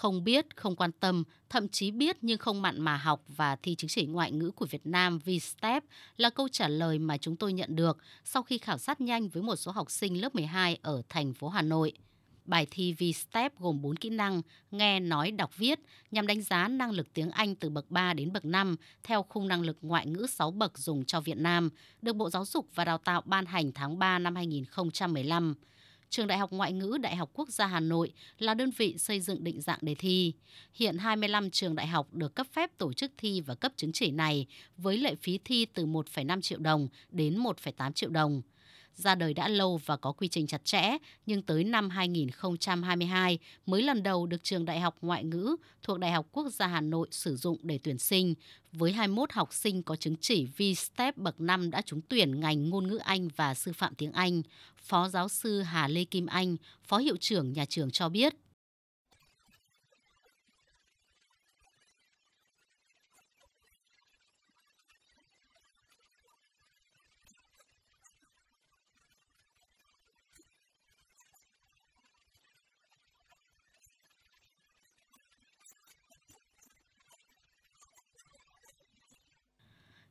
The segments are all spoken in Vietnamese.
không biết, không quan tâm, thậm chí biết nhưng không mặn mà học và thi chứng chỉ ngoại ngữ của Việt Nam VSTEP là câu trả lời mà chúng tôi nhận được sau khi khảo sát nhanh với một số học sinh lớp 12 ở thành phố Hà Nội. Bài thi VSTEP gồm 4 kỹ năng nghe, nói, đọc, viết nhằm đánh giá năng lực tiếng Anh từ bậc 3 đến bậc 5 theo khung năng lực ngoại ngữ 6 bậc dùng cho Việt Nam, được Bộ Giáo dục và Đào tạo ban hành tháng 3 năm 2015. Trường Đại học Ngoại ngữ Đại học Quốc gia Hà Nội là đơn vị xây dựng định dạng đề thi. Hiện 25 trường đại học được cấp phép tổ chức thi và cấp chứng chỉ này với lệ phí thi từ 1,5 triệu đồng đến 1,8 triệu đồng ra đời đã lâu và có quy trình chặt chẽ, nhưng tới năm 2022 mới lần đầu được trường Đại học Ngoại ngữ thuộc Đại học Quốc gia Hà Nội sử dụng để tuyển sinh, với 21 học sinh có chứng chỉ V-STEP bậc 5 đã trúng tuyển ngành ngôn ngữ Anh và sư phạm tiếng Anh. Phó giáo sư Hà Lê Kim Anh, Phó hiệu trưởng nhà trường cho biết.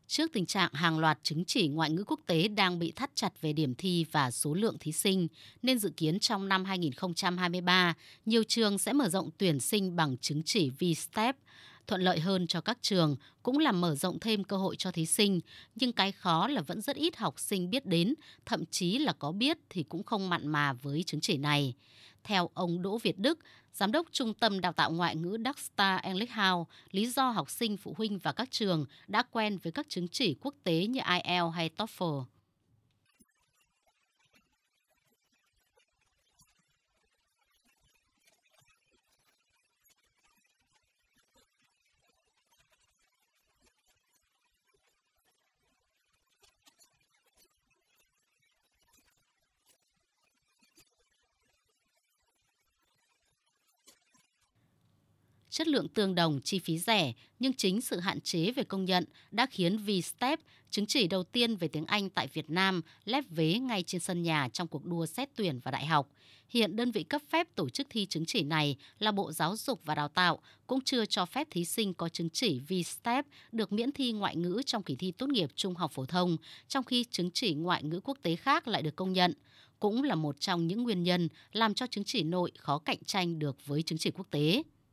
Trước tình trạng hàng loạt chứng chỉ ngoại ngữ quốc tế đang bị thắt chặt về điểm thi và số lượng thí sinh, nên dự kiến trong năm 2023, nhiều trường sẽ mở rộng tuyển sinh bằng chứng chỉ VSTEP, thuận lợi hơn cho các trường, cũng là mở rộng thêm cơ hội cho thí sinh, nhưng cái khó là vẫn rất ít học sinh biết đến, thậm chí là có biết thì cũng không mặn mà với chứng chỉ này. Theo ông Đỗ Việt Đức, Giám đốc Trung tâm Đào tạo Ngoại ngữ Darkstar English House, lý do học sinh, phụ huynh và các trường đã quen với các chứng chỉ quốc tế như IELTS hay TOEFL. Chất lượng tương đồng, chi phí rẻ, nhưng chính sự hạn chế về công nhận đã khiến VSTEP, chứng chỉ đầu tiên về tiếng Anh tại Việt Nam, lép vế ngay trên sân nhà trong cuộc đua xét tuyển vào đại học. Hiện đơn vị cấp phép tổ chức thi chứng chỉ này là Bộ Giáo dục và Đào tạo, cũng chưa cho phép thí sinh có chứng chỉ VSTEP được miễn thi ngoại ngữ trong kỳ thi tốt nghiệp trung học phổ thông, trong khi chứng chỉ ngoại ngữ quốc tế khác lại được công nhận cũng là một trong những nguyên nhân làm cho chứng chỉ nội khó cạnh tranh được với chứng chỉ quốc tế.